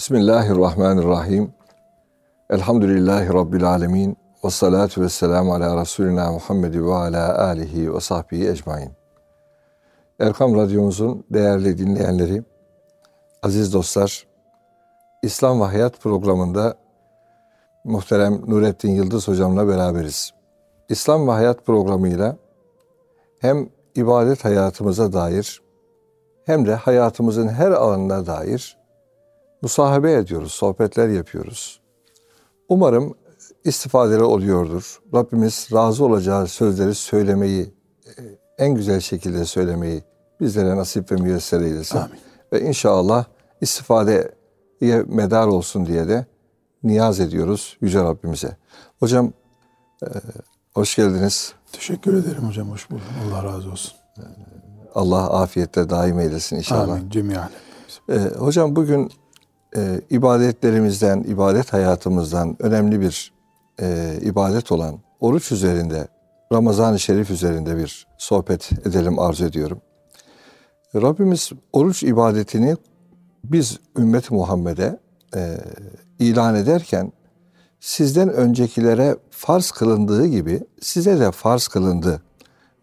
Bismillahirrahmanirrahim. Elhamdülillahi Rabbil alemin. Ve salatu ve selamu ala Resulina Muhammed ve ala alihi ve sahbihi ecmain. Erkam Radyomuzun değerli dinleyenleri, aziz dostlar, İslam ve Hayat programında muhterem Nurettin Yıldız hocamla beraberiz. İslam ve Hayat programıyla hem ibadet hayatımıza dair hem de hayatımızın her alanına dair musahabe ediyoruz, sohbetler yapıyoruz. Umarım istifadeli oluyordur. Rabbimiz razı olacağı sözleri söylemeyi, e, en güzel şekilde söylemeyi bizlere nasip ve müyesser eylesin. Amin. Ve inşallah istifadeye medar olsun diye de niyaz ediyoruz Yüce Rabbimize. Hocam e, hoş geldiniz. Teşekkür ederim hocam, hoş buldum. Allah razı olsun. Allah afiyette daim eylesin inşallah. Amin, cemiyen. Ee, hocam bugün e, ibadetlerimizden, ibadet hayatımızdan önemli bir e, ibadet olan oruç üzerinde, Ramazan-ı Şerif üzerinde bir sohbet edelim arzu ediyorum. Rabbimiz oruç ibadetini biz ümmet Muhammed'e e, ilan ederken sizden öncekilere farz kılındığı gibi size de farz kılındı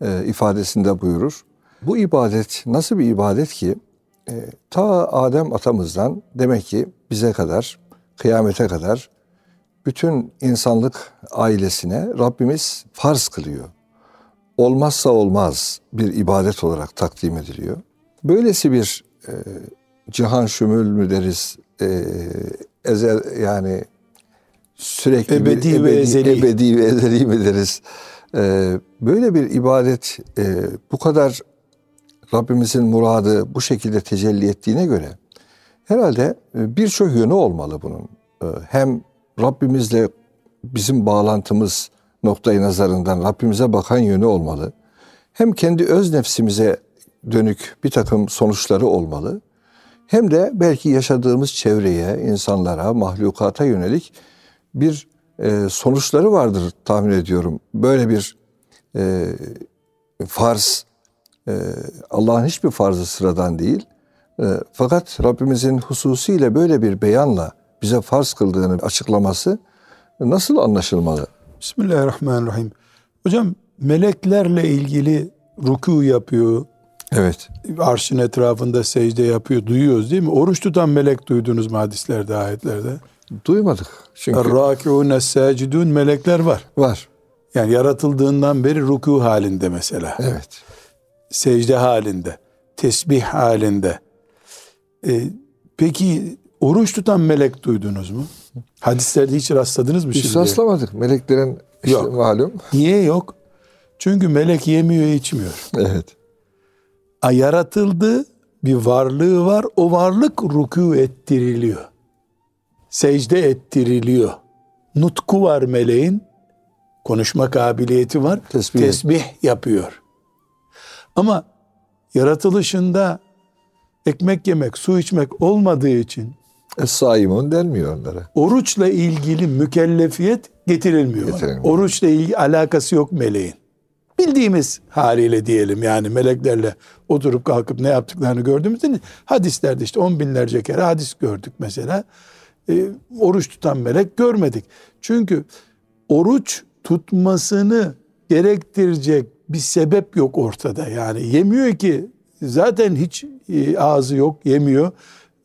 e, ifadesinde buyurur. Bu ibadet nasıl bir ibadet ki e, ta Adem atamızdan demek ki bize kadar kıyamete kadar bütün insanlık ailesine Rabbimiz farz kılıyor. Olmazsa olmaz bir ibadet olarak takdim ediliyor. Böylesi bir e, cihan şümül mü deriz, e, ezel yani sürekli ebedi, bir, ebedi ve ezeli. ebedi ve ezeli mi deriz? E, böyle bir ibadet e, bu kadar Rabbimizin muradı bu şekilde tecelli ettiğine göre herhalde e, birçok yönü olmalı bunun. E, hem Rabbimizle bizim bağlantımız noktayı nazarından Rabbimize bakan yönü olmalı. Hem kendi öz nefsimize dönük bir takım sonuçları olmalı. Hem de belki yaşadığımız çevreye, insanlara, mahlukata yönelik bir e, sonuçları vardır tahmin ediyorum. Böyle bir farz, Allah'ın hiçbir farzı sıradan değil. E, fakat Rabbimizin hususiyle böyle bir beyanla bize farz kıldığını açıklaması nasıl anlaşılmalı? Bismillahirrahmanirrahim. Hocam meleklerle ilgili ruku yapıyor. Evet. Arşın etrafında secde yapıyor. Duyuyoruz değil mi? Oruç tutan melek duydunuz mu hadislerde, ayetlerde? Duymadık. Çünkü Er-râkiûne sâcidûn melekler var. var. Yani yaratıldığından beri ruku halinde mesela. Evet. Secde halinde. Tesbih halinde. Ee, peki oruç tutan melek duydunuz mu? Hadislerde hiç rastladınız mı? Hiç şimdiye? rastlamadık. Meleklerin işte Yok. malum. Niye yok? Çünkü melek yemiyor, içmiyor. Evet. A, yaratıldı, bir varlığı var. O varlık rükû ettiriliyor. Secde ettiriliyor. Nutku var meleğin. Konuşma kabiliyeti var. Tesbih. Tesbih yapıyor. Ama yaratılışında ekmek yemek, su içmek olmadığı için Es-saimun denmiyor onlara. oruçla ilgili mükellefiyet getirilmiyor. Getirilmiyor. Oruçla ilgili alakası yok meleğin. Bildiğimiz haliyle diyelim yani meleklerle oturup kalkıp ne yaptıklarını gördüğümüzde hadislerde işte on binlerce kere hadis gördük mesela. Ee, oruç tutan melek görmedik. Çünkü oruç tutmasını gerektirecek bir sebep yok ortada. Yani yemiyor ki zaten hiç e, ağzı yok yemiyor.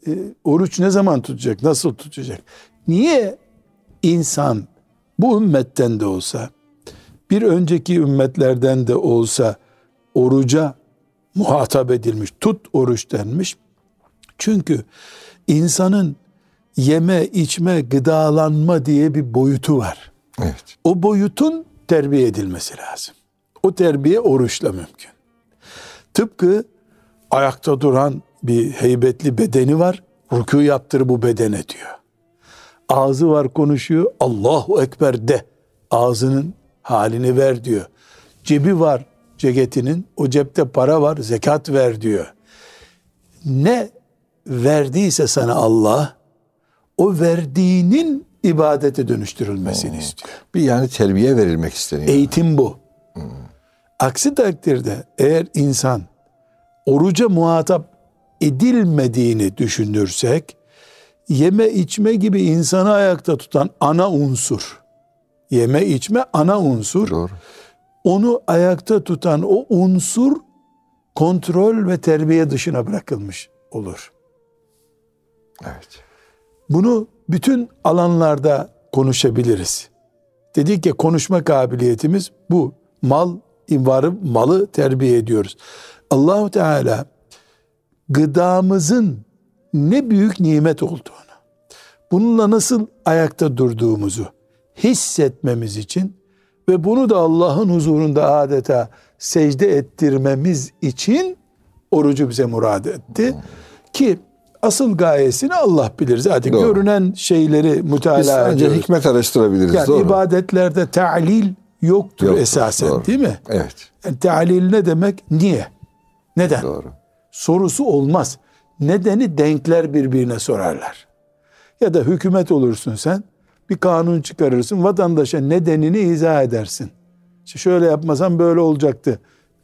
E, oruç ne zaman tutacak? Nasıl tutacak? Niye insan bu ümmetten de olsa bir önceki ümmetlerden de olsa oruca muhatap edilmiş, tut oruç denmiş. Çünkü insanın yeme, içme, gıdalanma diye bir boyutu var. Evet. O boyutun terbiye edilmesi lazım. O terbiye oruçla mümkün. Tıpkı ayakta duran bir heybetli bedeni var. Rükû yaptır bu bedene diyor. Ağzı var konuşuyor. Allahu Ekber de. Ağzının halini ver diyor. Cebi var ceketinin. O cepte para var. Zekat ver diyor. Ne verdiyse sana Allah o verdiğinin ibadete dönüştürülmesini istiyor. Bir yani terbiye verilmek isteniyor. Eğitim bu. Aksi takdirde eğer insan oruca muhatap edilmediğini düşünürsek yeme içme gibi insanı ayakta tutan ana unsur. Yeme içme ana unsur. Doğru. Onu ayakta tutan o unsur kontrol ve terbiye dışına bırakılmış olur. Evet. Bunu bütün alanlarda konuşabiliriz. Dedik ya konuşma kabiliyetimiz bu. Mal, varı, malı terbiye ediyoruz. Allahu Teala gıdamızın ne büyük nimet olduğunu, bununla nasıl ayakta durduğumuzu hissetmemiz için ve bunu da Allah'ın huzurunda adeta secde ettirmemiz için orucu bize murad etti. Ki asıl gayesini Allah bilir. Zaten Doğru. görünen şeyleri Biz mütalaa önce ediyoruz. hikmet araştırabiliriz. Yani doğru. ibadetlerde ta'lil yoktur, Yoktur, esasen doğru. değil mi? Evet. Yani ta'lil ne demek? Niye? Neden? Doğru. Sorusu olmaz. Nedeni denkler birbirine sorarlar. Ya da hükümet olursun sen, bir kanun çıkarırsın, vatandaşa nedenini izah edersin. İşte şöyle yapmasan böyle olacaktı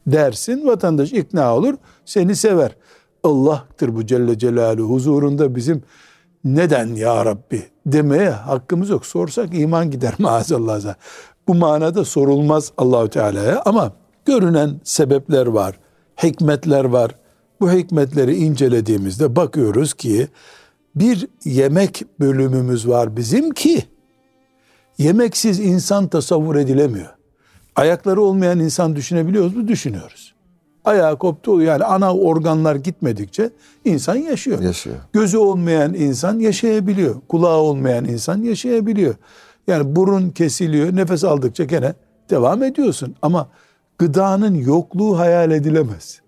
dersin, vatandaş ikna olur, seni sever. Allah'tır bu Celle Celaluhu huzurunda bizim neden ya Rabbi demeye hakkımız yok. Sorsak iman gider maazallah. Bu manada sorulmaz Allahu Teala'ya ama görünen sebepler var, hikmetler var. Bu hikmetleri incelediğimizde bakıyoruz ki bir yemek bölümümüz var bizim ki yemeksiz insan tasavvur edilemiyor. Ayakları olmayan insan düşünebiliyoruz mu? Düşünüyoruz. Ayağı koptu yani ana organlar gitmedikçe insan yaşıyor. Yaşıyor. Gözü olmayan insan yaşayabiliyor. Kulağı olmayan insan yaşayabiliyor. Yani burun kesiliyor, nefes aldıkça gene devam ediyorsun. Ama gıdanın yokluğu hayal edilemez.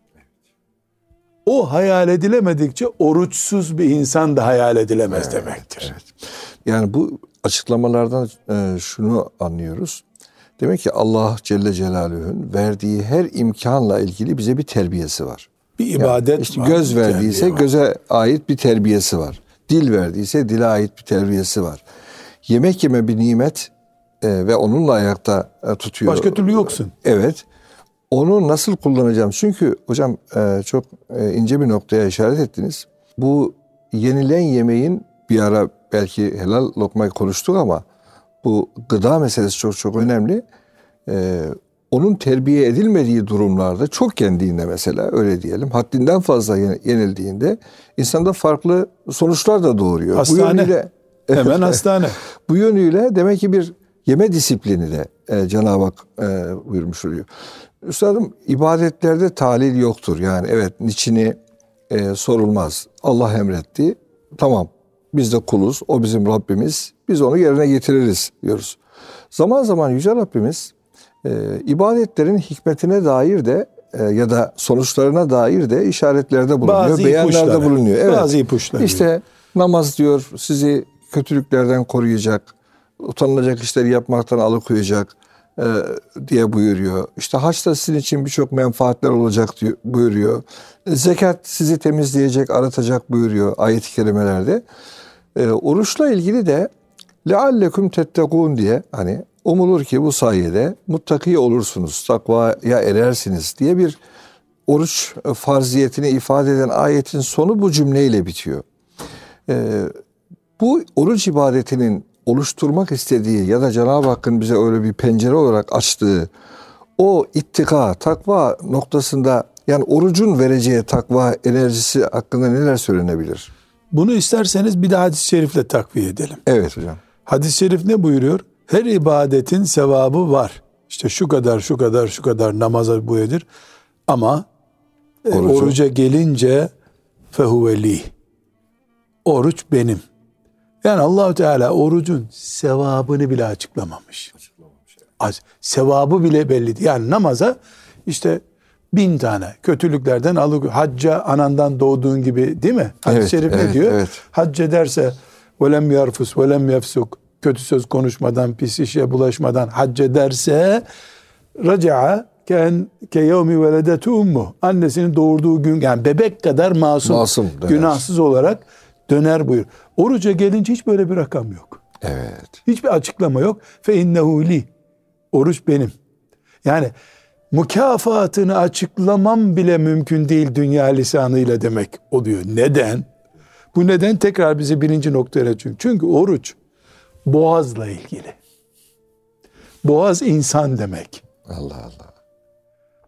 O hayal edilemedikçe oruçsuz bir insan da hayal edilemez demektir. Yani bu açıklamalardan e, şunu anlıyoruz. Demek ki Allah Celle Celaluhu'nun verdiği her imkanla ilgili bize bir terbiyesi var. Bir ibadet İşte var, göz verdiyse var. göze ait bir terbiyesi var. Dil verdiyse dile ait bir terbiyesi var. Yemek yeme bir nimet e, ve onunla ayakta e, tutuyor. Başka türlü yoksun. Evet. Onu nasıl kullanacağım? Çünkü hocam e, çok e, ince bir noktaya işaret ettiniz. Bu yenilen yemeğin bir ara belki helal lokmayı konuştuk ama bu gıda meselesi çok çok önemli. E, onun terbiye edilmediği durumlarda çok yendiğinde mesela öyle diyelim haddinden fazla yen- yenildiğinde insanda farklı sonuçlar da doğuruyor. Hastane. Bu yönüyle Hemen hastane. bu yönüyle demek ki bir yeme disiplini de e, Cenab-ı Hak e, buyurmuş oluyor. Üstadım ibadetlerde talil yoktur. Yani evet niçini e, sorulmaz. Allah emretti. Tamam biz de kuluz. O bizim Rabbimiz. Biz onu yerine getiririz diyoruz. Zaman zaman Yüce Rabbimiz e, ibadetlerin hikmetine dair de e, ya da sonuçlarına dair de işaretlerde bulunuyor. Bazı beyanlarda ipuçları. bulunuyor. Evet. Bazı ipuçları. İşte namaz diyor sizi kötülüklerden koruyacak, utanılacak işleri yapmaktan alıkoyacak e, diye buyuruyor. İşte haç da sizin için birçok menfaatler olacak diyor, buyuruyor. Zekat sizi temizleyecek, aratacak buyuruyor ayet-i kerimelerde. E, oruçla ilgili de leallekum tettekun diye hani umulur ki bu sayede muttaki olursunuz, takvaya erersiniz diye bir oruç farziyetini ifade eden ayetin sonu bu cümleyle bitiyor. Ee, bu oruç ibadetinin oluşturmak istediği ya da Cenab-ı Hakk'ın bize öyle bir pencere olarak açtığı o ittika, takva noktasında yani orucun vereceği takva enerjisi hakkında neler söylenebilir? Bunu isterseniz bir de hadis-i şerifle takviye edelim. Evet hocam. Hadis-i şerif ne buyuruyor? Her ibadetin sevabı var. İşte şu kadar, şu kadar, şu kadar namaza bu edir. Ama e, Orucu. oruca gelince fehuveli. Oruç benim. Yani Allahu Teala orucun sevabını bile açıklamamış. Az, sevabı bile belli değil. Yani namaza işte bin tane kötülüklerden alık hacca anandan doğduğun gibi değil mi? Hadis-i Evet, şerif ne evet, diyor? evet. Hac ederse velem yarfus velem yefsuk kötü söz konuşmadan, pis işe bulaşmadan hac ederse raca'a ken ke yevmi veledetu ummu. Annesinin doğurduğu gün yani bebek kadar masum, Masum günahsız olarak döner buyur. Oruca gelince hiç böyle bir rakam yok. Evet. Hiçbir açıklama yok. Fe innehu li. Oruç benim. Yani mükafatını açıklamam bile mümkün değil dünya lisanıyla demek oluyor. Neden? Bu neden tekrar bizi birinci noktaya çünkü. Çünkü oruç boğazla ilgili. Boğaz insan demek. Allah Allah.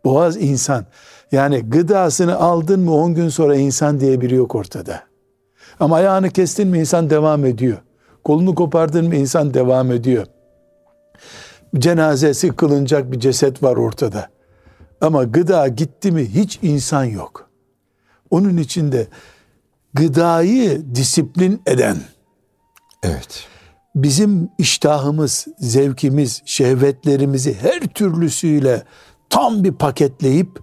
Boğaz insan. Yani gıdasını aldın mı 10 gün sonra insan diye biri yok ortada. Ama ayağını kestin mi insan devam ediyor. Kolunu kopardın mı insan devam ediyor. Cenazesi kılınacak bir ceset var ortada. Ama gıda gitti mi hiç insan yok. Onun içinde gıdayı disiplin eden, Evet. bizim iştahımız, zevkimiz, şehvetlerimizi her türlüsüyle tam bir paketleyip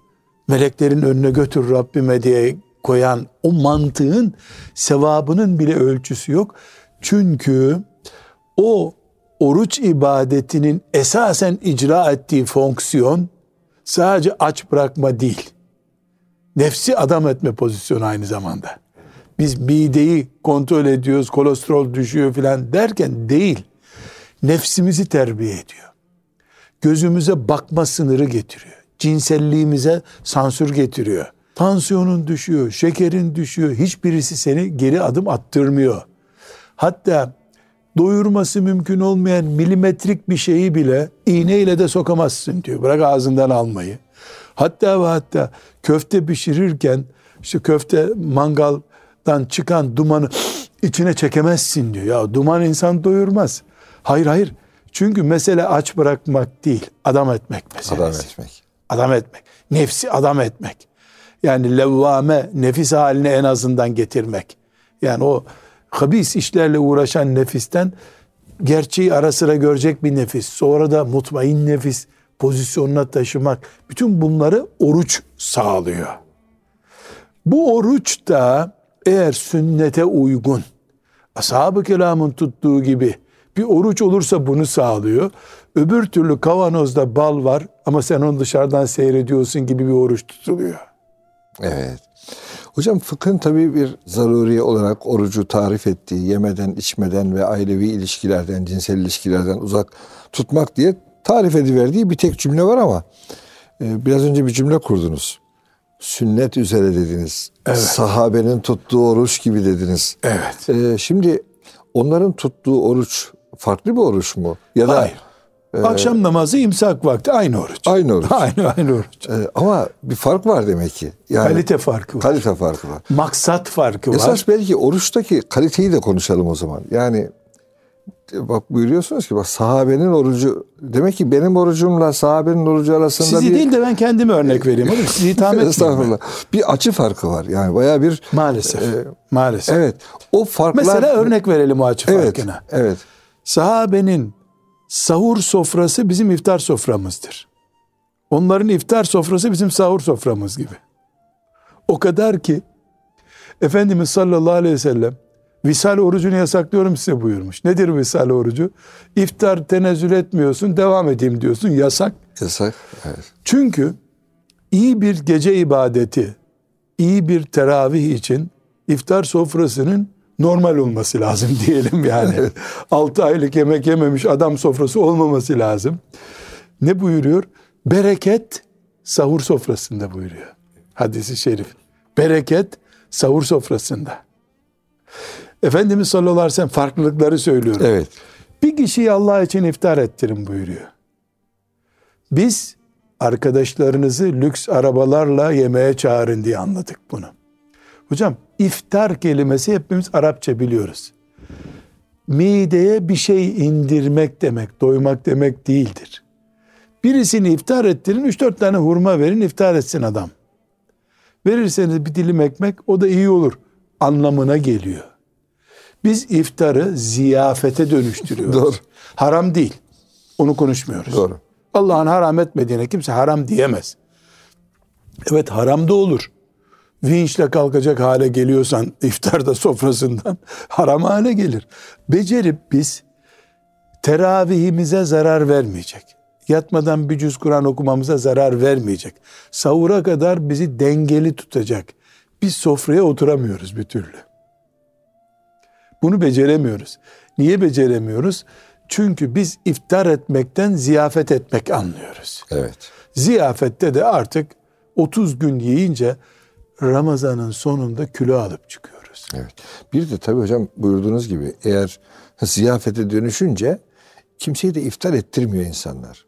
meleklerin önüne götür Rabbime diye koyan o mantığın sevabının bile ölçüsü yok. Çünkü o oruç ibadetinin esasen icra ettiği fonksiyon sadece aç bırakma değil. Nefsi adam etme pozisyonu aynı zamanda. Biz mideyi kontrol ediyoruz, kolesterol düşüyor filan derken değil. Nefsimizi terbiye ediyor. Gözümüze bakma sınırı getiriyor. Cinselliğimize sansür getiriyor. Tansiyonun düşüyor, şekerin düşüyor. Hiçbirisi seni geri adım attırmıyor. Hatta doyurması mümkün olmayan milimetrik bir şeyi bile iğneyle de sokamazsın diyor. Bırak ağzından almayı. Hatta ve hatta köfte pişirirken işte köfte mangaldan çıkan dumanı içine çekemezsin diyor. Ya duman insan doyurmaz. Hayır hayır. Çünkü mesele aç bırakmak değil, adam etmek meselesi. Adam etmek. Adam etmek. Nefsi adam etmek. Yani levvame nefis haline en azından getirmek. Yani o habis işlerle uğraşan nefisten gerçeği ara sıra görecek bir nefis. Sonra da mutmain nefis pozisyonuna taşımak. Bütün bunları oruç sağlıyor. Bu oruç da eğer sünnete uygun, ashab-ı kiramın tuttuğu gibi bir oruç olursa bunu sağlıyor. Öbür türlü kavanozda bal var ama sen onu dışarıdan seyrediyorsun gibi bir oruç tutuluyor. Evet. Hocam fıkhın tabii bir zaruri olarak orucu tarif ettiği yemeden, içmeden ve ailevi ilişkilerden, cinsel ilişkilerden uzak tutmak diye tarif ediverdiği bir tek cümle var ama e, biraz önce bir cümle kurdunuz. Sünnet üzere dediniz. Evet. Sahabenin tuttuğu oruç gibi dediniz. Evet. E, şimdi onların tuttuğu oruç farklı bir oruç mu? Ya da Hayır. Akşam namazı imsak vakti aynı oruç. Aynı oruç. Aynı aynı oruç. e, ama bir fark var demek ki. Yani Kalite farkı var. kalite farkı var. Maksat farkı var. Esas belki oruçtaki kaliteyi de konuşalım o zaman. Yani bak buyuruyorsunuz ki bak sahabenin orucu demek ki benim orucumla sahabenin orucu arasında Sizi bir değil de ben kendime örnek vereyim. Oğlum. Sizi itham etmeyeyim. ben. estağfurullah bir açı farkı var. Yani baya bir Maalesef. e, Maalesef. evet o farklar Mesela örnek verelim o açı evet farkına. evet Sahabenin sahur sofrası bizim iftar soframızdır. Onların iftar sofrası bizim sahur soframız gibi. O kadar ki Efendimiz sallallahu aleyhi ve sellem visal orucunu yasaklıyorum size buyurmuş. Nedir visal orucu? İftar tenezzül etmiyorsun, devam edeyim diyorsun. Yasak. yasak evet Çünkü iyi bir gece ibadeti, iyi bir teravih için iftar sofrasının normal olması lazım diyelim yani. 6 aylık yemek yememiş adam sofrası olmaması lazım. Ne buyuruyor? Bereket sahur sofrasında buyuruyor. Hadisi şerif. Bereket sahur sofrasında. Efendimiz sallallahu aleyhi ve sellem farklılıkları söylüyor. evet Bir kişiyi Allah için iftar ettirin buyuruyor. Biz arkadaşlarınızı lüks arabalarla yemeğe çağırın diye anladık bunu. Hocam iftar kelimesi hepimiz Arapça biliyoruz. Mideye bir şey indirmek demek, doymak demek değildir. Birisini iftar ettirin, 3-4 tane hurma verin, iftar etsin adam. Verirseniz bir dilim ekmek, o da iyi olur anlamına geliyor. Biz iftarı ziyafete dönüştürüyoruz. Doğru. Haram değil. Onu konuşmuyoruz. Doğru. Allah'ın haram etmediğine kimse haram diyemez. Evet haram da olur. Vinçle kalkacak hale geliyorsan iftarda sofrasından haram hale gelir. Becerip biz teravihimize zarar vermeyecek. Yatmadan bir cüz Kur'an okumamıza zarar vermeyecek. Sahura kadar bizi dengeli tutacak. Biz sofraya oturamıyoruz bir türlü. Bunu beceremiyoruz. Niye beceremiyoruz? Çünkü biz iftar etmekten ziyafet etmek anlıyoruz. evet Ziyafette de artık 30 gün yiyince Ramazanın sonunda kilo alıp çıkıyoruz. Evet. Bir de tabii hocam buyurduğunuz gibi eğer ziyafete dönüşünce kimseyi de iftar ettirmiyor insanlar.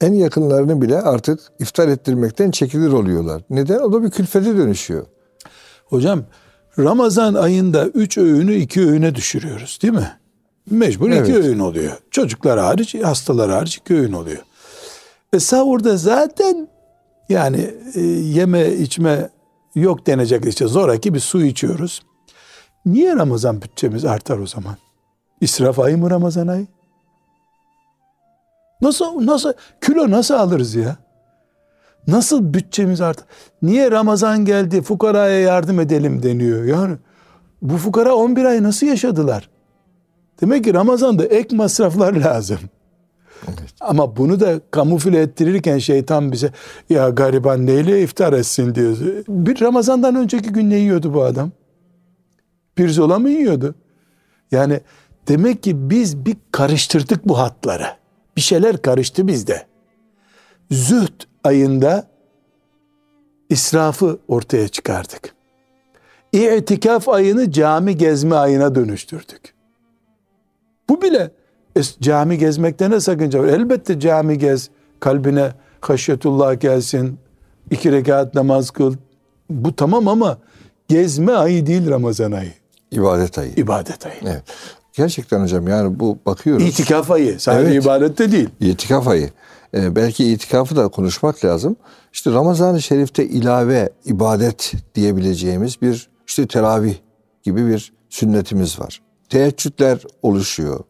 En yakınlarını bile artık iftar ettirmekten çekilir oluyorlar. Neden? O da bir külfete dönüşüyor. Hocam Ramazan ayında üç öğünü iki öğüne düşürüyoruz değil mi? Mecbur iki Evet. öğün oluyor. Çocuklar hariç, hastalar hariç iki öğün oluyor. E sahurda zaten yani e, yeme içme yok denecek işte zoraki bir su içiyoruz. Niye Ramazan bütçemiz artar o zaman? İsraf ayı mı Ramazan ayı? Nasıl nasıl kilo nasıl alırız ya? Nasıl bütçemiz artar? Niye Ramazan geldi fukaraya yardım edelim deniyor? Yani bu fukara 11 ay nasıl yaşadılar? Demek ki Ramazan'da ek masraflar lazım. Ama bunu da kamufle ettirirken şeytan bize ya gariban neyle iftar etsin diyor. Bir Ramazan'dan önceki gün ne yiyordu bu adam? Pirzola mı yiyordu? Yani demek ki biz bir karıştırdık bu hatları. Bir şeyler karıştı bizde. Zühd ayında israfı ortaya çıkardık. İtikaf ayını cami gezme ayına dönüştürdük. Bu bile cami gezmekte ne sakınca var? Elbette cami gez, kalbine haşyetullah gelsin, iki rekat namaz kıl. Bu tamam ama gezme ayı değil Ramazan ayı. İbadet ayı. İbadet ayı. Evet. Gerçekten hocam yani bu bakıyoruz. İtikaf ayı. Sadece Evet. ibadette değil. İtikaf ayı. Ee, belki itikafı da konuşmak lazım. İşte Ramazan-ı Şerif'te ilave ibadet diyebileceğimiz bir işte teravih gibi bir sünnetimiz var. Teheccüdler oluşuyor.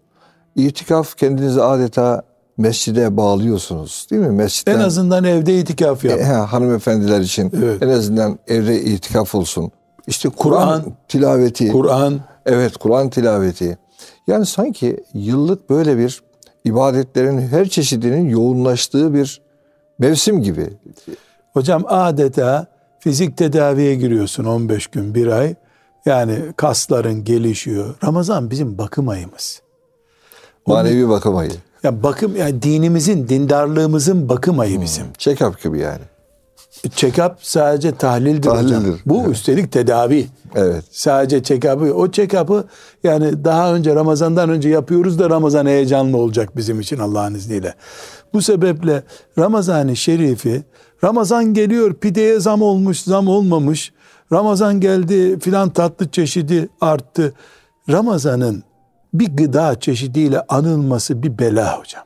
İtikaf kendinizi adeta mescide bağlıyorsunuz değil mi? Mescitten, En azından evde itikaf yap. E, he, hanımefendiler için Evet. en azından evde itikaf olsun. İşte Kur'an Kur'an, tilaveti. Kur'an Evet Kur'an tilaveti. Yani sanki yıllık böyle bir ibadetlerin her çeşidinin yoğunlaştığı bir mevsim gibi. Hocam adeta fizik tedaviye giriyorsun 15 gün bir ay. Yani kasların gelişiyor. Ramazan bizim bakım ayımız. Manevi bakım ayı. Yani bakım yani dinimizin, dindarlığımızın bakım ayı bizim. Check-up gibi yani. Check-up sadece tahlildir, hocam. Tahlildir, Bu evet. üstelik tedavi. Evet. Sadece check-up'ı. O check-up'ı yani daha önce Ramazan'dan önce yapıyoruz da Ramazan heyecanlı olacak bizim için Allah'ın izniyle. Bu sebeple Ramazan-ı Şerif'i Ramazan geliyor pideye zam olmuş zam olmamış. Ramazan geldi filan tatlı çeşidi arttı. Ramazan'ın bir gıda çeşidiyle anılması bir bela hocam.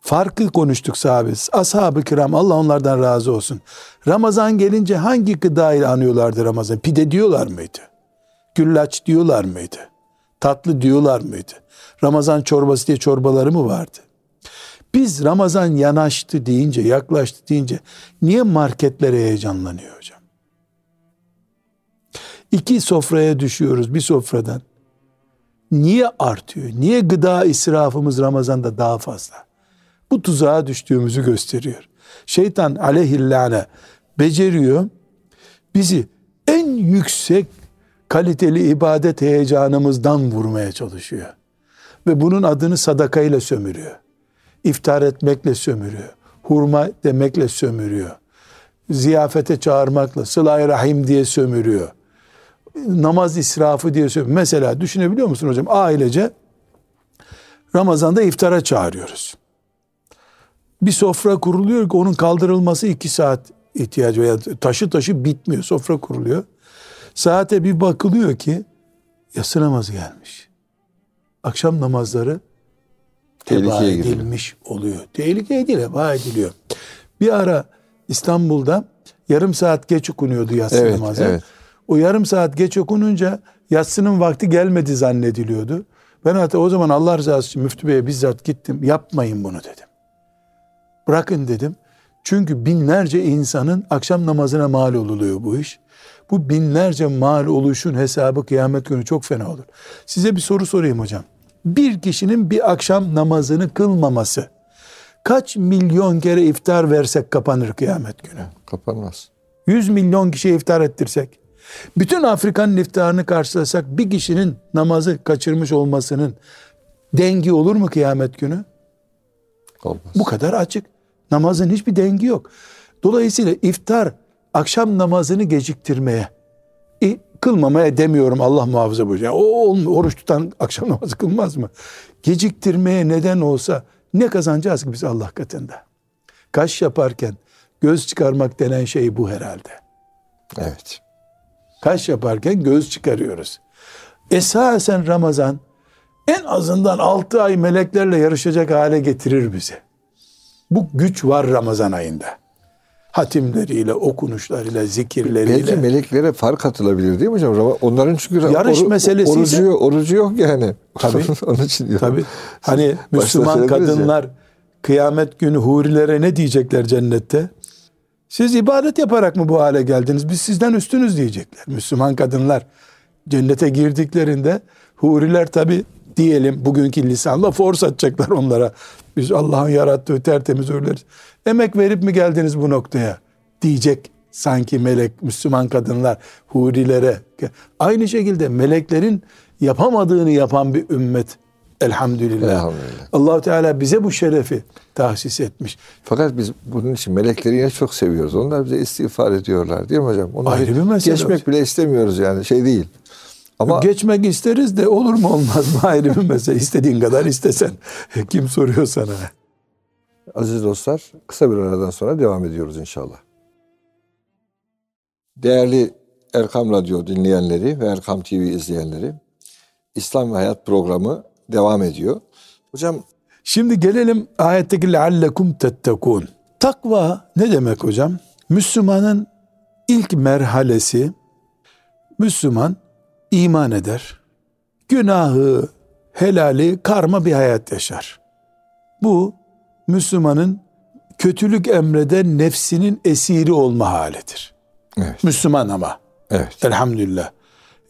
Farkı konuştuk sahabe. Ashab-ı kiram Allah onlardan razı olsun. Ramazan gelince hangi gıda ile anıyorlardı Ramazan? Pide diyorlar mıydı? Güllaç diyorlar mıydı? Tatlı diyorlar mıydı? Ramazan çorbası diye çorbaları mı vardı? Biz Ramazan yanaştı deyince, yaklaştı deyince niye marketlere heyecanlanıyor hocam? İki sofraya düşüyoruz bir sofradan. Niye artıyor? Niye gıda israfımız Ramazan'da daha fazla? Bu tuzağa düştüğümüzü gösteriyor. Şeytan aleyhillâne beceriyor. Bizi en yüksek kaliteli ibadet heyecanımızdan vurmaya çalışıyor. Ve bunun adını sadakayla sömürüyor. İftar etmekle sömürüyor. Hurma demekle sömürüyor. Ziyafete çağırmakla, sıla rahim diye sömürüyor. Namaz israfı diye sömürüyor. Mesela düşünebiliyor musun hocam? Ailece Ramazan'da iftara çağırıyoruz. Bir sofra kuruluyor ki onun kaldırılması iki saat ihtiyacı veya taşı taşı bitmiyor. Sofra kuruluyor. Saate bir bakılıyor ki yatsı namazı gelmiş. Akşam namazları teba edilmiş oluyor. Tehlikeye değil, heba ediliyor. Bir ara İstanbul'da yarım saat geç okunuyordu yatsı Evet, namazı. evet. O yarım saat geç okununca yatsının vakti gelmedi zannediliyordu. Ben hatta o zaman Allah rızası için müftü beye bizzat gittim. Yapmayın bunu dedim. Bırakın dedim. Çünkü binlerce insanın akşam namazına mal oluluyor bu iş. Bu binlerce mal oluşun hesabı kıyamet günü çok fena olur. Size bir soru sorayım hocam. Bir kişinin bir akşam namazını kılmaması kaç milyon kere iftar versek kapanır kıyamet günü? Kapanmaz. 100 milyon kişiye iftar ettirsek, bütün Afrika'nın iftarını karşılasak bir kişinin namazı kaçırmış olmasının dengi olur mu kıyamet günü? Olmaz. Bu kadar açık. Namazın hiçbir dengi yok. Dolayısıyla iftar akşam namazını geciktirmeye, kılmamaya demiyorum Allah muhafaza buyuruyor. Yani o oruç tutan akşam namazı kılmaz mı? Geciktirmeye neden olsa ne kazanacağız ki biz Allah katında? Kaş yaparken göz çıkarmak denen şey bu herhalde. Evet. Kaş yaparken göz çıkarıyoruz. Esasen Ramazan en azından 6 ay meleklerle yarışacak hale getirir bizi. Bu güç var Ramazan ayında. Hatimleriyle, okunuşlarıyla, zikirleriyle. Belki meleklere fark atılabilir değil mi hocam? Onların çünkü Yarış meselesi orucu, ise- orucu yok yani. Tabii. Onun için diyorum. Tabii. Hani Müslüman söylediniz ya. kadınlar kıyamet günü hurilere ne diyecekler cennette? Siz ibadet yaparak mı bu hale geldiniz? Biz sizden üstünüz diyecekler. Müslüman kadınlar cennete girdiklerinde huriler tabi diyelim bugünkü lisanla force atacaklar onlara. Biz Allah'ın yarattığı tertemiz hurileriz. Emek verip mi geldiniz bu noktaya? Diyecek sanki melek Müslüman kadınlar hurilere. Aynı şekilde meleklerin yapamadığını yapan bir ümmet elhamdülillah. Elhamdülillah. Allahu Teala bize bu şerefi tahsis etmiş. Fakat biz bunun için melekleri yine çok seviyoruz. Onlar bize istiğfar ediyorlar değil mi hocam? Onları Ayrı bir mesele Geçmek hocam. bile istemiyoruz yani şey değil. Ama Geçmek isteriz de olur mu olmaz mı ayrı bir mesele. İstediğin kadar istesen. Kim soruyor sana? aziz dostlar kısa bir aradan sonra devam ediyoruz inşallah. Değerli Erkam Radyo dinleyenleri ve Erkam TV izleyenleri İslam ve Hayat programı devam ediyor. Hocam Şimdi gelelim ayetteki leallekum tettekun. Takva ne demek hocam? Müslümanın ilk merhalesi Müslüman iman eder. Günahı, helali, karma bir hayat yaşar. Bu Müslümanın kötülük emreden nefsinin esiri olma halidir. evet, Müslüman ama. evet, Elhamdülillah.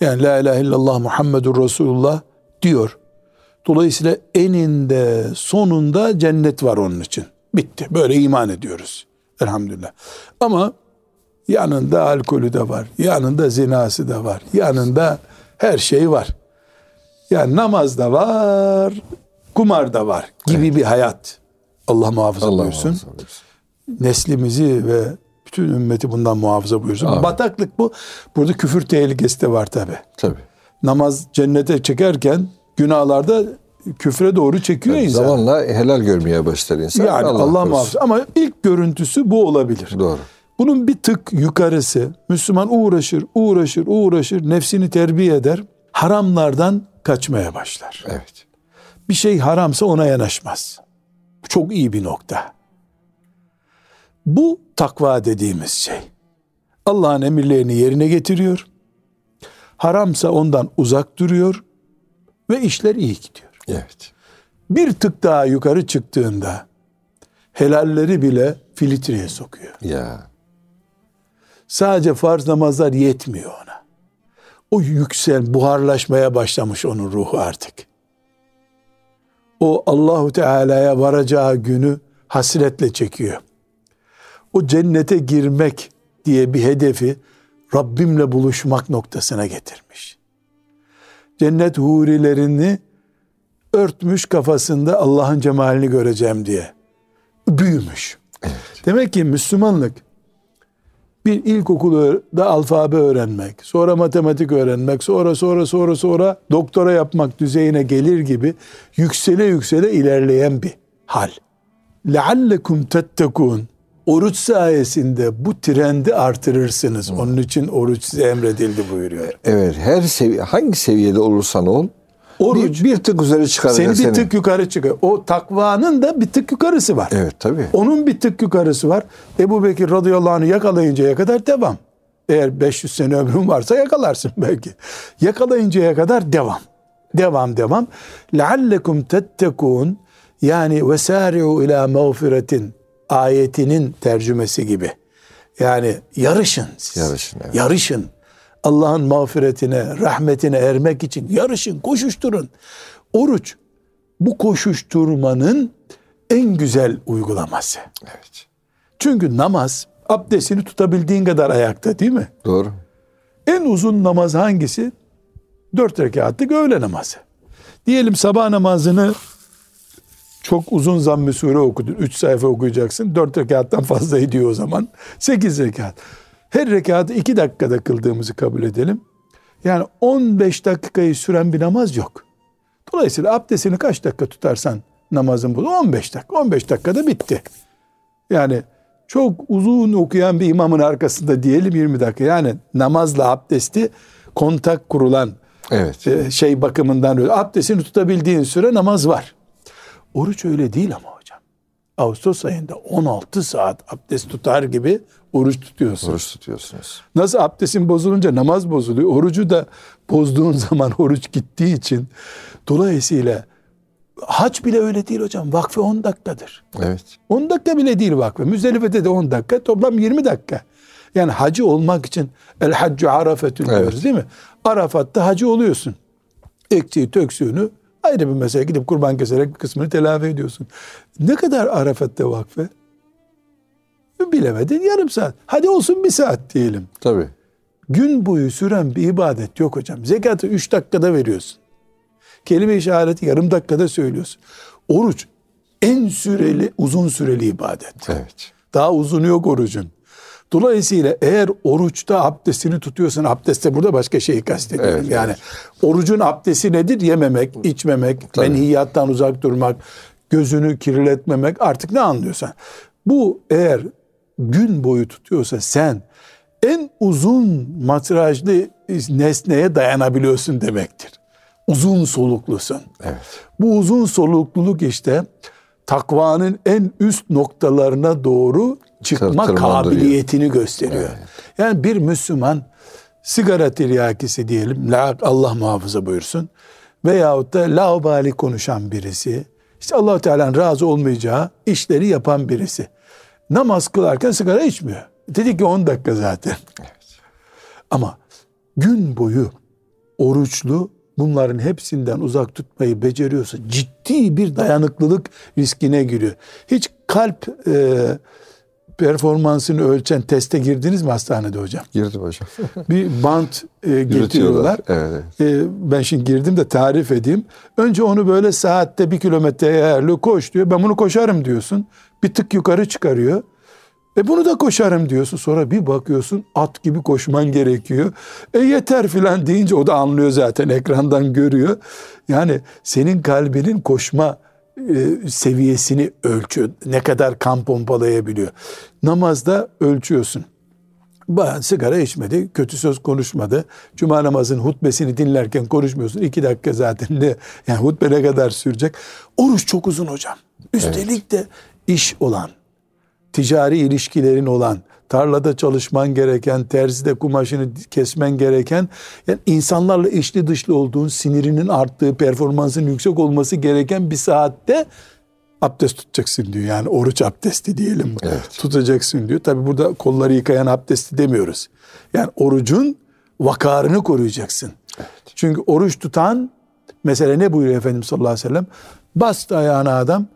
Yani la ilahe illallah Muhammedur Resulullah diyor. Dolayısıyla eninde sonunda cennet var onun için. Bitti. Böyle iman ediyoruz. Elhamdülillah. Ama yanında alkolü de var. Yanında zinası da var. Yanında her şey var. Yani namaz da var. Kumar da var. Gibi bir hayat. Allah muhafaza Allah buyursun muhafaza buyursun. neslimizi ve bütün ümmeti bundan muhafaza buyursun. Amin. Bataklık bu. Burada küfür tehlikesi de var tabi. Tabii. Namaz cennete çekerken günahlarda küfre doğru çekiyor insan. Zamanla helal görmeye başlar insan. yani Allah, korusun. muhafaza. Ama ilk görüntüsü bu olabilir. Doğru. Bunun bir tık yukarısı Müslüman uğraşır, uğraşır, uğraşır, nefsini terbiye eder. Haramlardan kaçmaya başlar. Evet. Bir şey haramsa ona yanaşmaz. Bu çok iyi bir nokta. Bu takva dediğimiz şey. Allah'ın emirlerini yerine getiriyor. Haramsa ondan uzak duruyor ve işler iyi gidiyor. Evet. Bir tık daha yukarı çıktığında helalleri bile filtreye sokuyor. Ya. Sadece farz namazlar yetmiyor ona. O yüksel, buharlaşmaya başlamış onun ruhu artık. O Allahu Teala'ya varacağı günü hasretle çekiyor. O cennete girmek diye bir hedefi Rabbimle buluşmak noktasına getirmiş Cennet hurilerini örtmüş kafasında Allah'ın cemalini göreceğim diye. Büyümüş. Demek ki Müslümanlık bir ilkokulda alfabe öğrenmek, sonra matematik öğrenmek, sonra sonra sonra sonra doktora yapmak düzeyine gelir gibi yüksele yüksele ilerleyen bir hal. لَعَلَّكُمْ تَتَّكُونَ Oruç sayesinde bu trendi artırırsınız. Onun için oruç size emredildi buyuruyor. Evet. Her seviye, hangi seviyede olursan ol, Oruç bir, bir tık üzeri çıkaracak seni seni. bir tık yukarı çıkıyor. O takvanın da bir tık yukarısı var. Evet tabii. Onun bir tık yukarısı var. Ebu Bekir radıyallahu anh'ı yakalayıncaya kadar devam. Eğer 500 sene ömrün varsa yakalarsın belki. Yakalayıncaya kadar devam. Devam devam. لَعَلَّكُمْ تَتَّكُونَ yani وَسَارِعُوا ila mağfiretin ayetinin tercümesi gibi. Yani yarışın siz. Yarışın, evet. Yarışın. Allah'ın mağfiretine, rahmetine ermek için yarışın, koşuşturun. Oruç bu koşuşturmanın en güzel uygulaması. Evet. Çünkü namaz abdestini tutabildiğin kadar ayakta değil mi? Doğru. En uzun namaz hangisi? Dört rekatlık öğle namazı. Diyelim sabah namazını çok uzun zamm-ı sure okudun. Üç sayfa okuyacaksın. Dört rekattan fazla ediyor o zaman. Sekiz rekat. Her rekatı iki dakikada kıldığımızı kabul edelim. Yani 15 dakikayı süren bir namaz yok. Dolayısıyla abdestini kaç dakika tutarsan namazın bu 15 dakika. 15 dakikada bitti. Yani çok uzun okuyan bir imamın arkasında diyelim 20 dakika. Yani namazla abdesti kontak kurulan Evet. e, şey bakımından. Abdestini tutabildiğin süre namaz var. Oruç öyle değil ama hocam. Ağustos ayında 16 saat abdest tutar gibi oruç tutuyorsun. Oruç tutuyorsunuz. Nasıl abdestin bozulunca namaz bozuluyor. Orucu da bozduğun zaman oruç gittiği için dolayısıyla hac bile öyle değil hocam. Vakfe 10 dakikadır. Evet. 10 dakika bile değil vakfe. Müzdelife'de de 10 dakika. Toplam 20 dakika. Yani hacı olmak için el haccu arafetün Evet. diyoruz değil mi? Arafat'ta hacı oluyorsun. Ektiği töksüğünü ayrı bir mesele gidip kurban keserek bir kısmını telafi ediyorsun. Ne kadar Arafat'ta vakfe? Bilemedin yarım saat. Hadi olsun bir saat diyelim. Tabii. Gün boyu süren bir ibadet yok hocam. Zekatı 3 dakikada veriyorsun. Kelime işareti yarım dakikada söylüyorsun. Oruç en süreli, uzun süreli ibadet. Evet. Daha uzunu yok orucun. Dolayısıyla eğer oruçta abdestini tutuyorsan abdeste burada başka şeyi kastediyorum. Evet, yani evet. orucun abdesti nedir? Yememek, içmemek, Tabii. menhiyattan uzak durmak, gözünü kirletmemek artık ne anlıyorsan. Bu eğer gün boyu tutuyorsa sen en uzun matrajlı nesneye dayanabiliyorsun demektir. Uzun soluklusun. Evet. Bu uzun solukluluk işte takvanın en üst noktalarına doğru çıkma kabiliyetini gösteriyor. Yani bir Müslüman sigara tiryakisi diyelim, la- Allah muhafaza buyursun. Veyahut da laubali konuşan birisi, işte allah Teala'nın razı olmayacağı işleri yapan birisi. Namaz kılarken sigara içmiyor. Dedi ki 10 dakika zaten. Ama gün boyu oruçlu bunların hepsinden uzak tutmayı beceriyorsa ciddi bir dayanıklılık riskine giriyor. Hiç kalp e, performansını ölçen teste girdiniz mi hastanede hocam? Girdim hocam. Bir bant e, getiriyorlar. Evet, evet. E, ben şimdi girdim de tarif edeyim. Önce onu böyle saatte bir kilometre eğerli koş diyor. Ben bunu koşarım diyorsun. Bir tık yukarı çıkarıyor. E bunu da koşarım diyorsun. Sonra bir bakıyorsun at gibi koşman gerekiyor. E yeter filan deyince o da anlıyor zaten ekrandan görüyor. Yani senin kalbinin koşma e, seviyesini ölçüyor. Ne kadar kan pompalayabiliyor. Namazda ölçüyorsun. Ba- Sigara içmedi, kötü söz konuşmadı. Cuma namazının hutbesini dinlerken konuşmuyorsun. İki dakika zaten ne? Yani hutbe ne kadar sürecek? Oruç çok uzun hocam. Üstelik de iş olan, ticari ilişkilerin olan, tarlada çalışman gereken, terzide kumaşını kesmen gereken, yani insanlarla içli dışlı olduğun, sinirinin arttığı, performansın yüksek olması gereken bir saatte abdest tutacaksın diyor. Yani oruç abdesti diyelim. Evet. Tutacaksın diyor. Tabi burada kolları yıkayan abdesti demiyoruz. Yani orucun vakarını koruyacaksın. Çünkü oruç tutan mesela ne buyuruyor Efendimiz sallallahu aleyhi ve sellem? Bastı ayağına adam.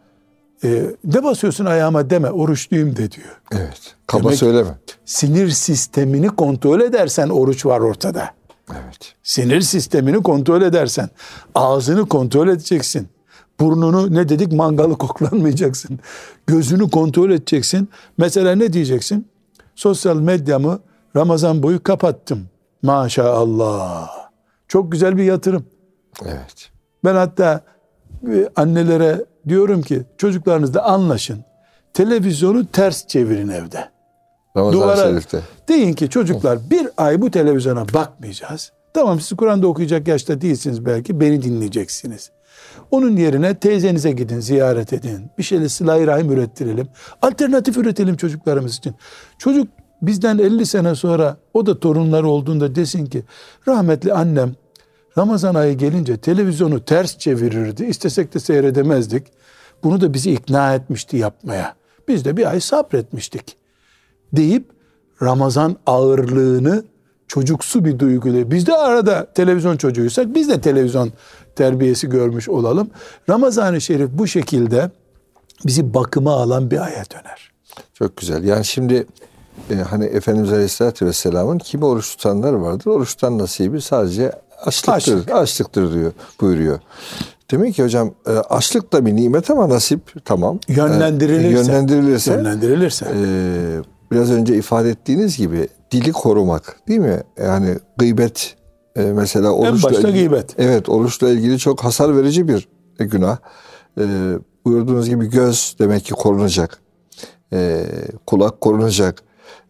E, ne basıyorsun ayağıma deme oruçluyum de diyor. Evet. Kaba Demek- söyleme. Sinir sistemini kontrol edersen oruç var ortada. Evet. Sinir sistemini kontrol edersen, ağzını kontrol edeceksin. Burnunu ne dedik mangalı koklanmayacaksın. Gözünü kontrol edeceksin. Mesela ne diyeceksin? Sosyal medyamı Ramazan boyu kapattım. Maşallah. Çok güzel bir yatırım. Evet. Ben hatta annelere diyorum ki çocuklarınızla anlaşın. Televizyonu ters çevirin evde. Ramazan Duvara Şerif'te. deyin ki çocuklar bir ay bu televizyona bakmayacağız. Tamam siz Kur'an'da okuyacak yaşta değilsiniz belki beni dinleyeceksiniz. Onun yerine teyzenize gidin ziyaret edin. Bir şeyle sıla rahim ürettirelim. Alternatif üretelim çocuklarımız için. Çocuk bizden 50 sene sonra o da torunları olduğunda desin ki rahmetli annem Ramazan ayı gelince televizyonu ters çevirirdi. İstesek de seyredemezdik. Bunu da bizi ikna etmişti yapmaya. Biz de bir ay sabretmiştik deyip Ramazan ağırlığını çocuksu bir duyguyla biz de arada televizyon çocuğuysak biz de televizyon terbiyesi görmüş olalım. Ramazan-ı Şerif bu şekilde bizi bakıma alan bir aya döner. Çok güzel. Yani şimdi e, hani Efendimiz Aleyhisselatü Vesselam'ın kimi oruç tutanlar vardır. Oruçtan nasibi sadece açlıktır. Açlık. Açlıktır diyor, buyuruyor. Demek ki hocam e, açlık da bir nimet ama nasip tamam. Yönlendirilirse. E, yönlendirilirse. Yönlendirilirse. e, biraz önce ifade ettiğiniz gibi dili korumak değil mi? Yani gıybet e, mesela oruçla başta ilgili, gıybet. Evet oruçla ilgili çok hasar verici bir e, günah. E, buyurduğunuz gibi göz demek ki korunacak. E, kulak korunacak.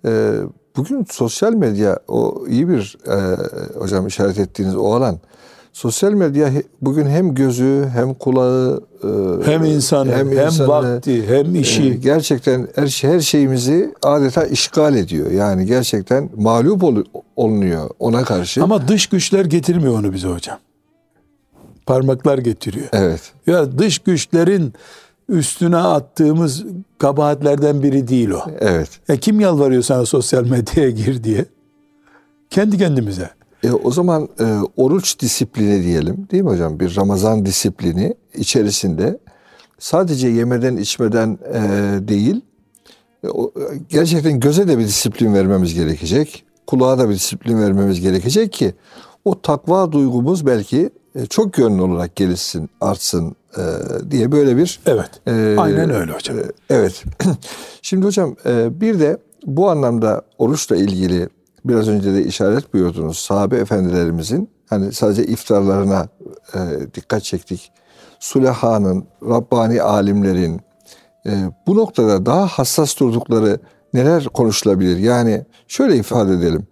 E, bugün sosyal medya o iyi bir e, hocam işaret ettiğiniz o alan. Sosyal medya bugün hem gözü hem kulağı e, Hem insanı, hem, insanı, vakti, hem işi. e, gerçekten her, şey- her şeyimizi adeta işgal ediyor. Yani gerçekten mağlup ol- olunuyor ona karşı. Ama dış güçler getirmiyor onu bize hocam. Parmaklar getiriyor. evet. Ya dış güçlerin üstüne attığımız kabahatlerden biri değil o. Evet. Ya kim yalvarıyor sana sosyal medyaya gir diye? Kendi kendimize. E, o zaman e, oruç disiplini diyelim değil mi hocam? Bir Ramazan disiplini içerisinde sadece yemeden içmeden e, değil e, o, gerçekten göze de bir disiplin vermemiz gerekecek. Kulağa da bir disiplin vermemiz gerekecek ki o takva duygumuz belki e, çok yönlü olarak gelişsin, artsın e, diye böyle bir Evet. Ee, Aynen öyle hocam. e, Evet. Şimdi hocam e, bir de bu anlamda oruçla ilgili biraz önce de işaret buyurdunuz. Sahabe efendilerimizin hani sadece iftarlarına e, dikkat çektik. Suleha'nın, Rabbani alimlerin e, bu noktada daha hassas durdukları neler konuşulabilir? Yani şöyle ifade edelim.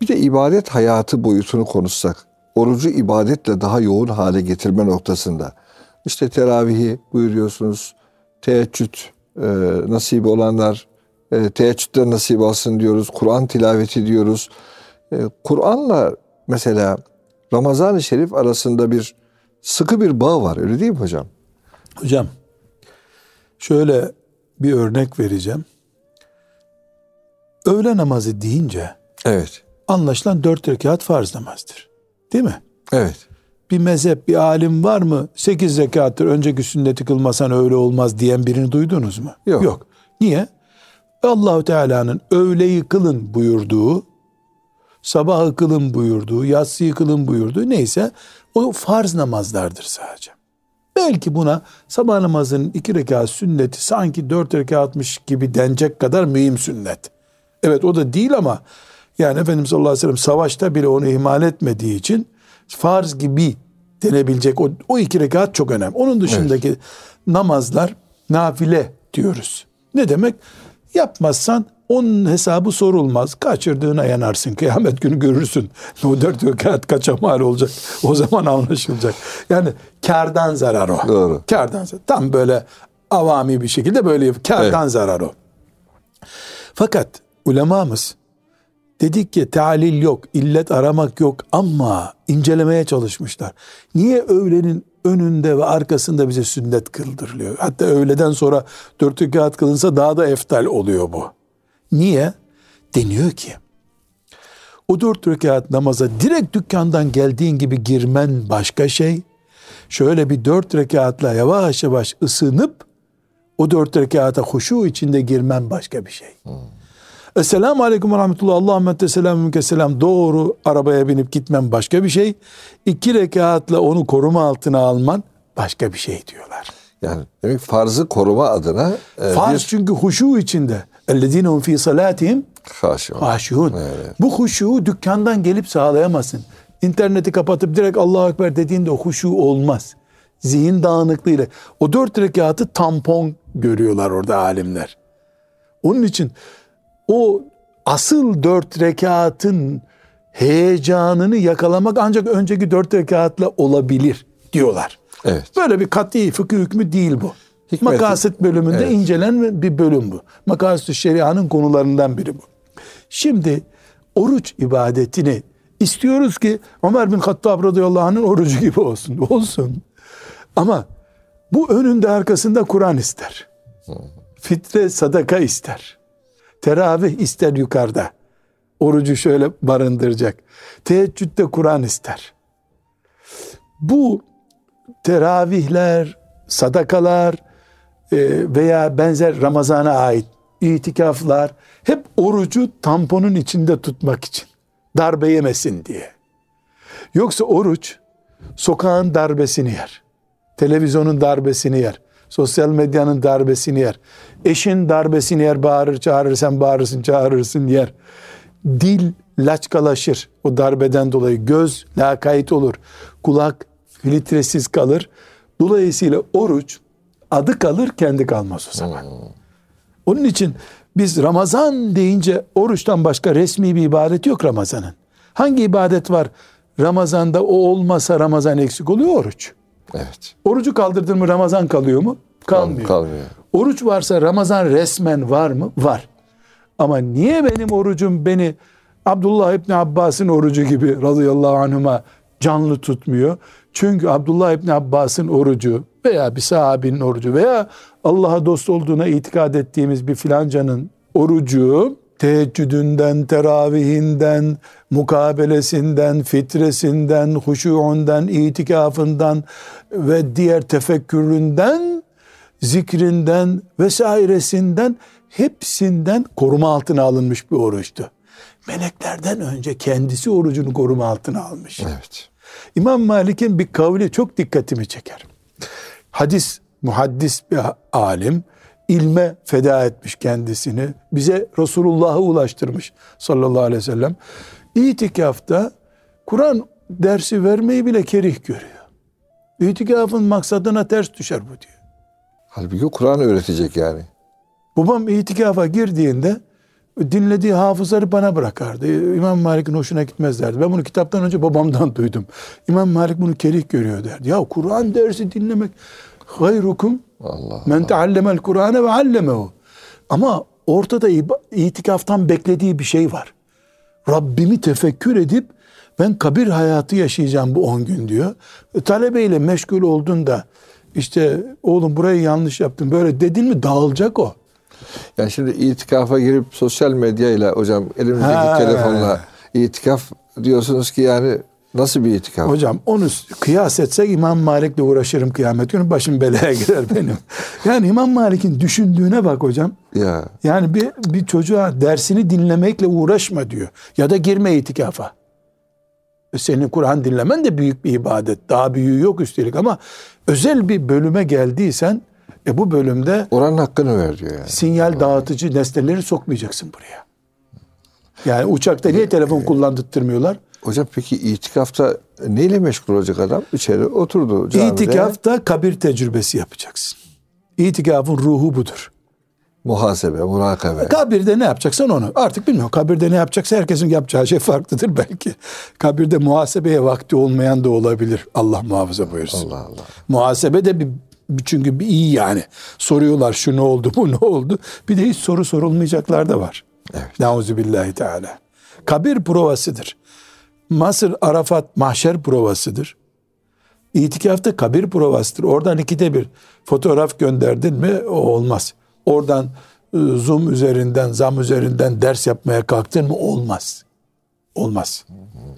Bir de ibadet hayatı boyutunu konuşsak, orucu ibadetle daha yoğun hale getirme noktasında. İşte teravihi buyuruyorsunuz, teheccüd e, nasibi olanlar e, teheccüdden nasip alsın diyoruz, Kur'an tilaveti diyoruz. E, Kur'an'la mesela Ramazan-ı Şerif arasında bir sıkı bir bağ var öyle değil mi hocam? Hocam şöyle bir örnek vereceğim. Öğle namazı deyince Evet. anlaşılan dört rekat farz namazdır. Değil mi? Evet. Bir mezhep, bir alim var mı? Sekiz rekattır önceki sünneti kılmasan öyle olmaz diyen birini duydunuz mu? Yok. Niye? Allahu Teala'nın öğleyi kılın buyurduğu, sabahı kılın buyurduğu, yatsıyı kılın buyurduğu neyse o farz namazlardır sadece. Belki buna sabah namazının iki rekat sünneti sanki dört rekatmış gibi denecek kadar mühim sünnet. Evet o da değil ama yani Efendimiz sallallahu aleyhi ve sellem savaşta bile onu ihmal etmediği için farz gibi denebilecek o, o iki rekat çok önemli. Onun dışındaki namazlar nafile diyoruz. Ne demek? Yapmazsan onun hesabı sorulmaz. Kaçırdığına yanarsın. Kıyamet günü görürsün. O dört rekat kaça mal olacak. O zaman anlaşılacak. Yani kardan zarar o. Doğru. Kardan zarar. Tam böyle avami bir şekilde böyle kardan zarar o. Fakat ulemamız dedik ki talil yok, illet aramak yok ama incelemeye çalışmışlar. Niye öğlenin önünde ve arkasında bize sünnet kıldırılıyor? Hatta öğleden sonra dört rekat kılınsa daha da eftal oluyor bu. Niye? Deniyor ki o dört rekat namaza direkt dükkandan geldiğin gibi girmen başka şey. Şöyle bir dört rekatla yavaş yavaş ısınıp o dört rekata huşu içinde girmen başka bir şey. Esselamu aleyküm ve rahmetullah. Allahümme tesselamü keselam. Doğru arabaya binip gitmem başka bir şey. İki rekatla onu koruma altına alman başka bir şey diyorlar. Yani demek farzı koruma adına e, farz bir... çünkü huşu içinde. Ellezînehum fî salâtihim haşiûn. Evet. Bu huşu dükkandan gelip sağlayamazsın. İnterneti kapatıp direkt Allahu ekber dediğinde o huşu olmaz. Zihin dağınıklığıyla. O dört rekatı tampon görüyorlar orada alimler. Onun için o asıl dört rekatın heyecanını yakalamak ancak önceki dört rekatla olabilir diyorlar. Evet. Böyle bir kat'i fıkıh hükmü değil bu. Hikmeti- Makasit bölümünde Evet. incelen bir bölüm bu. Makasit şerianın konularından biri bu. Şimdi oruç ibadetini istiyoruz ki Ömer bin Hattab radıyallahu anh'ın orucu gibi olsun. Olsun. Ama bu önünde arkasında Kur'an ister. Fitre sadaka ister. Teravih ister yukarıda. Orucu şöyle barındıracak. Teheccüde Kur'an ister. Bu teravihler, sadakalar e, veya benzer Ramazan'a ait itikaflar hep orucu tamponun içinde tutmak için. Darbe yemesin diye. Yoksa oruç sokağın darbesini yer. Televizyonun darbesini yer. Sosyal medyanın darbesini yer. Eşin darbesini yer, bağırır, çağırır, sen bağırırsın, çağırırsın yer. Dil laçkalaşır o darbeden dolayı. Göz lakayt olur. Kulak filtresiz kalır. Dolayısıyla oruç adı kalır, kendi kalmaz o zaman. Onun için biz Ramazan deyince oruçtan başka resmi bir ibadet yok Ramazan'ın. Hangi ibadet var? Ramazan'da o olmasa Ramazan eksik oluyor oruç. Evet. Orucu kaldırdın mı Ramazan kalıyor mu? Kalmıyor. Kalmıyor. Oruç varsa Ramazan resmen var mı? Var. Ama niye benim orucum beni Abdullah İbni Abbas'ın orucu gibi radıyallahu anhuma canlı tutmuyor? Çünkü Abdullah İbni Abbas'ın orucu veya bir sahabinin orucu veya Allah'a dost olduğuna itikad ettiğimiz bir filancanın orucu teheccüdünden, teravihinden, mukabelesinden, fitresinden, huşuundan, itikafından ve diğer tefekküründen, zikrinden vesairesinden hepsinden koruma altına alınmış bir oruçtu. Meleklerden önce kendisi orucunu koruma altına almış. Evet. İmam Malik'in bir kavli çok dikkatimi çeker. Hadis, muhaddis bir alim, ilme feda etmiş kendisini. Bize Resulullah'ı ulaştırmış sallallahu aleyhi ve sellem. İtikafta Kur'an dersi vermeyi bile kerih görüyor. İtikafın maksadına ters düşer bu diyor. Halbuki Kur'an öğretecek yani. Babam itikafa girdiğinde dinlediği hafızları bana bırakardı. İmam Malik'in hoşuna gitmez derdi. Ben bunu kitaptan önce babamdan duydum. İmam Malik bunu kerih görüyor derdi. Ya Kur'an dersi dinlemek hayrukum Allah. men teallemel Kur'ane ve allemehu. Ama ortada itikaftan beklediği bir şey var. Rabbimi tefekkür edip ben kabir hayatı yaşayacağım bu 10 gün diyor. E, talebeyle meşgul oldun da işte oğlum burayı yanlış yaptın böyle dedin mi dağılacak o. Yani şimdi itikafa girip sosyal medyayla hocam elimizdeki Ha. telefonla itikaf diyorsunuz ki yani nasıl bir itikaf? Hocam onu kıyas etsek İmam Malik'le uğraşırım kıyamet günü başım belaya girer benim. Yani İmam Malik'in düşündüğüne bak hocam. Ya Yani bir, bir çocuğa dersini dinlemekle uğraşma diyor. Ya da girme itikafa. E Senin Kur'an dinlemen de büyük bir ibadet. Daha büyüğü yok üstelik ama özel bir bölüme geldiysen e bu bölümde oranın hakkını ver diyor yani. sinyal dağıtıcı nesneleri sokmayacaksın buraya. Yani uçakta niye telefon kullandırtmıyorlar? Hocam peki itikafta neyle meşgul olacak adam? İçeri oturdu camide. İtikafta kabir tecrübesi yapacaksın. İtikafın ruhu budur. Muhasebe, murakabe. Kabirde ne yapacaksan onu. Artık bilmiyorum. Kabirde ne yapacaksa herkesin yapacağı şey farklıdır belki. Kabirde muhasebeye vakti olmayan da olabilir. Allah muhafaza buyursun. Allah Allah. Muhasebe de bir, çünkü bir iyi yani. Soruyorlar şu ne oldu bu ne oldu. Bir de hiç soru sorulmayacaklar da var. Evet. Nauzubillahi teala. Kabir provasıdır. Mısır, Arafat, mahşer provasıdır. İtikafta kabir provasıdır. Oradan ikide bir fotoğraf gönderdin mi o olmaz. Oradan e, Zoom üzerinden, zam üzerinden ders yapmaya kalktın mı olmaz. Olmaz.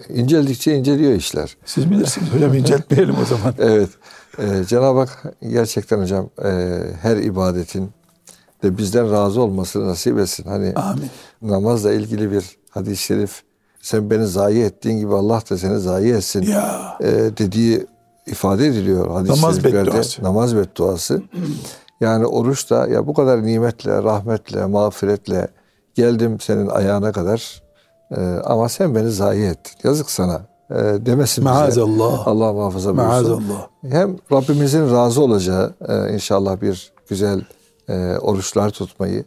İnceldikçe inceliyor işler. Siz bilirsiniz hocam inceltmeyelim o zaman. Evet. Ee, Cenab-ı Hak gerçekten hocam e, her ibadetin de bizden razı olmasını nasip etsin. Hani Amin. namazla ilgili bir hadis-i şerif sen beni zayi ettiğin gibi Allah da seni zayi etsin Ya. e, dediği ifade ediliyor hadis-i Namaz bedduası. Namaz bedduası. Yani oruç da ya bu kadar nimetle, rahmetle, mağfiretle geldim senin ayağına kadar e, ama sen beni zayi ettin. Yazık sana e, demesin bize. Maazallah. Allah muhafaza buyursun. Maazallah. Hem Rabbimizin razı olacağı e, inşallah bir güzel e, oruçlar tutmayı,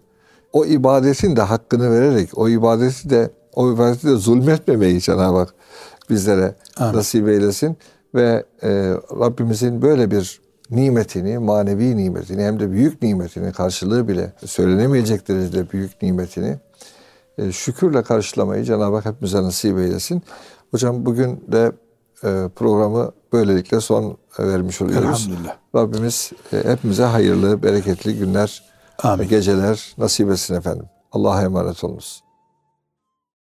o ibadetin de hakkını vererek, o ibadeti de o ibadeti de zulmetmemeyi Cenab-ı Hak bizlere Amin. nasip eylesin ve e, Rabbimizin böyle bir nimetini, manevi nimetini hem de büyük nimetini karşılığı bile söylenemeyecek derecede büyük nimetini e, şükürle karşılamayı Cenab-ı Hak hepimize nasip eylesin. Hocam bugün de e, programı böylelikle son vermiş oluyoruz. Elhamdülillah. Rabbimiz e, hepimize hayırlı, bereketli günler Amin. geceler nasip etsin efendim. Allah'a emanet olunuz.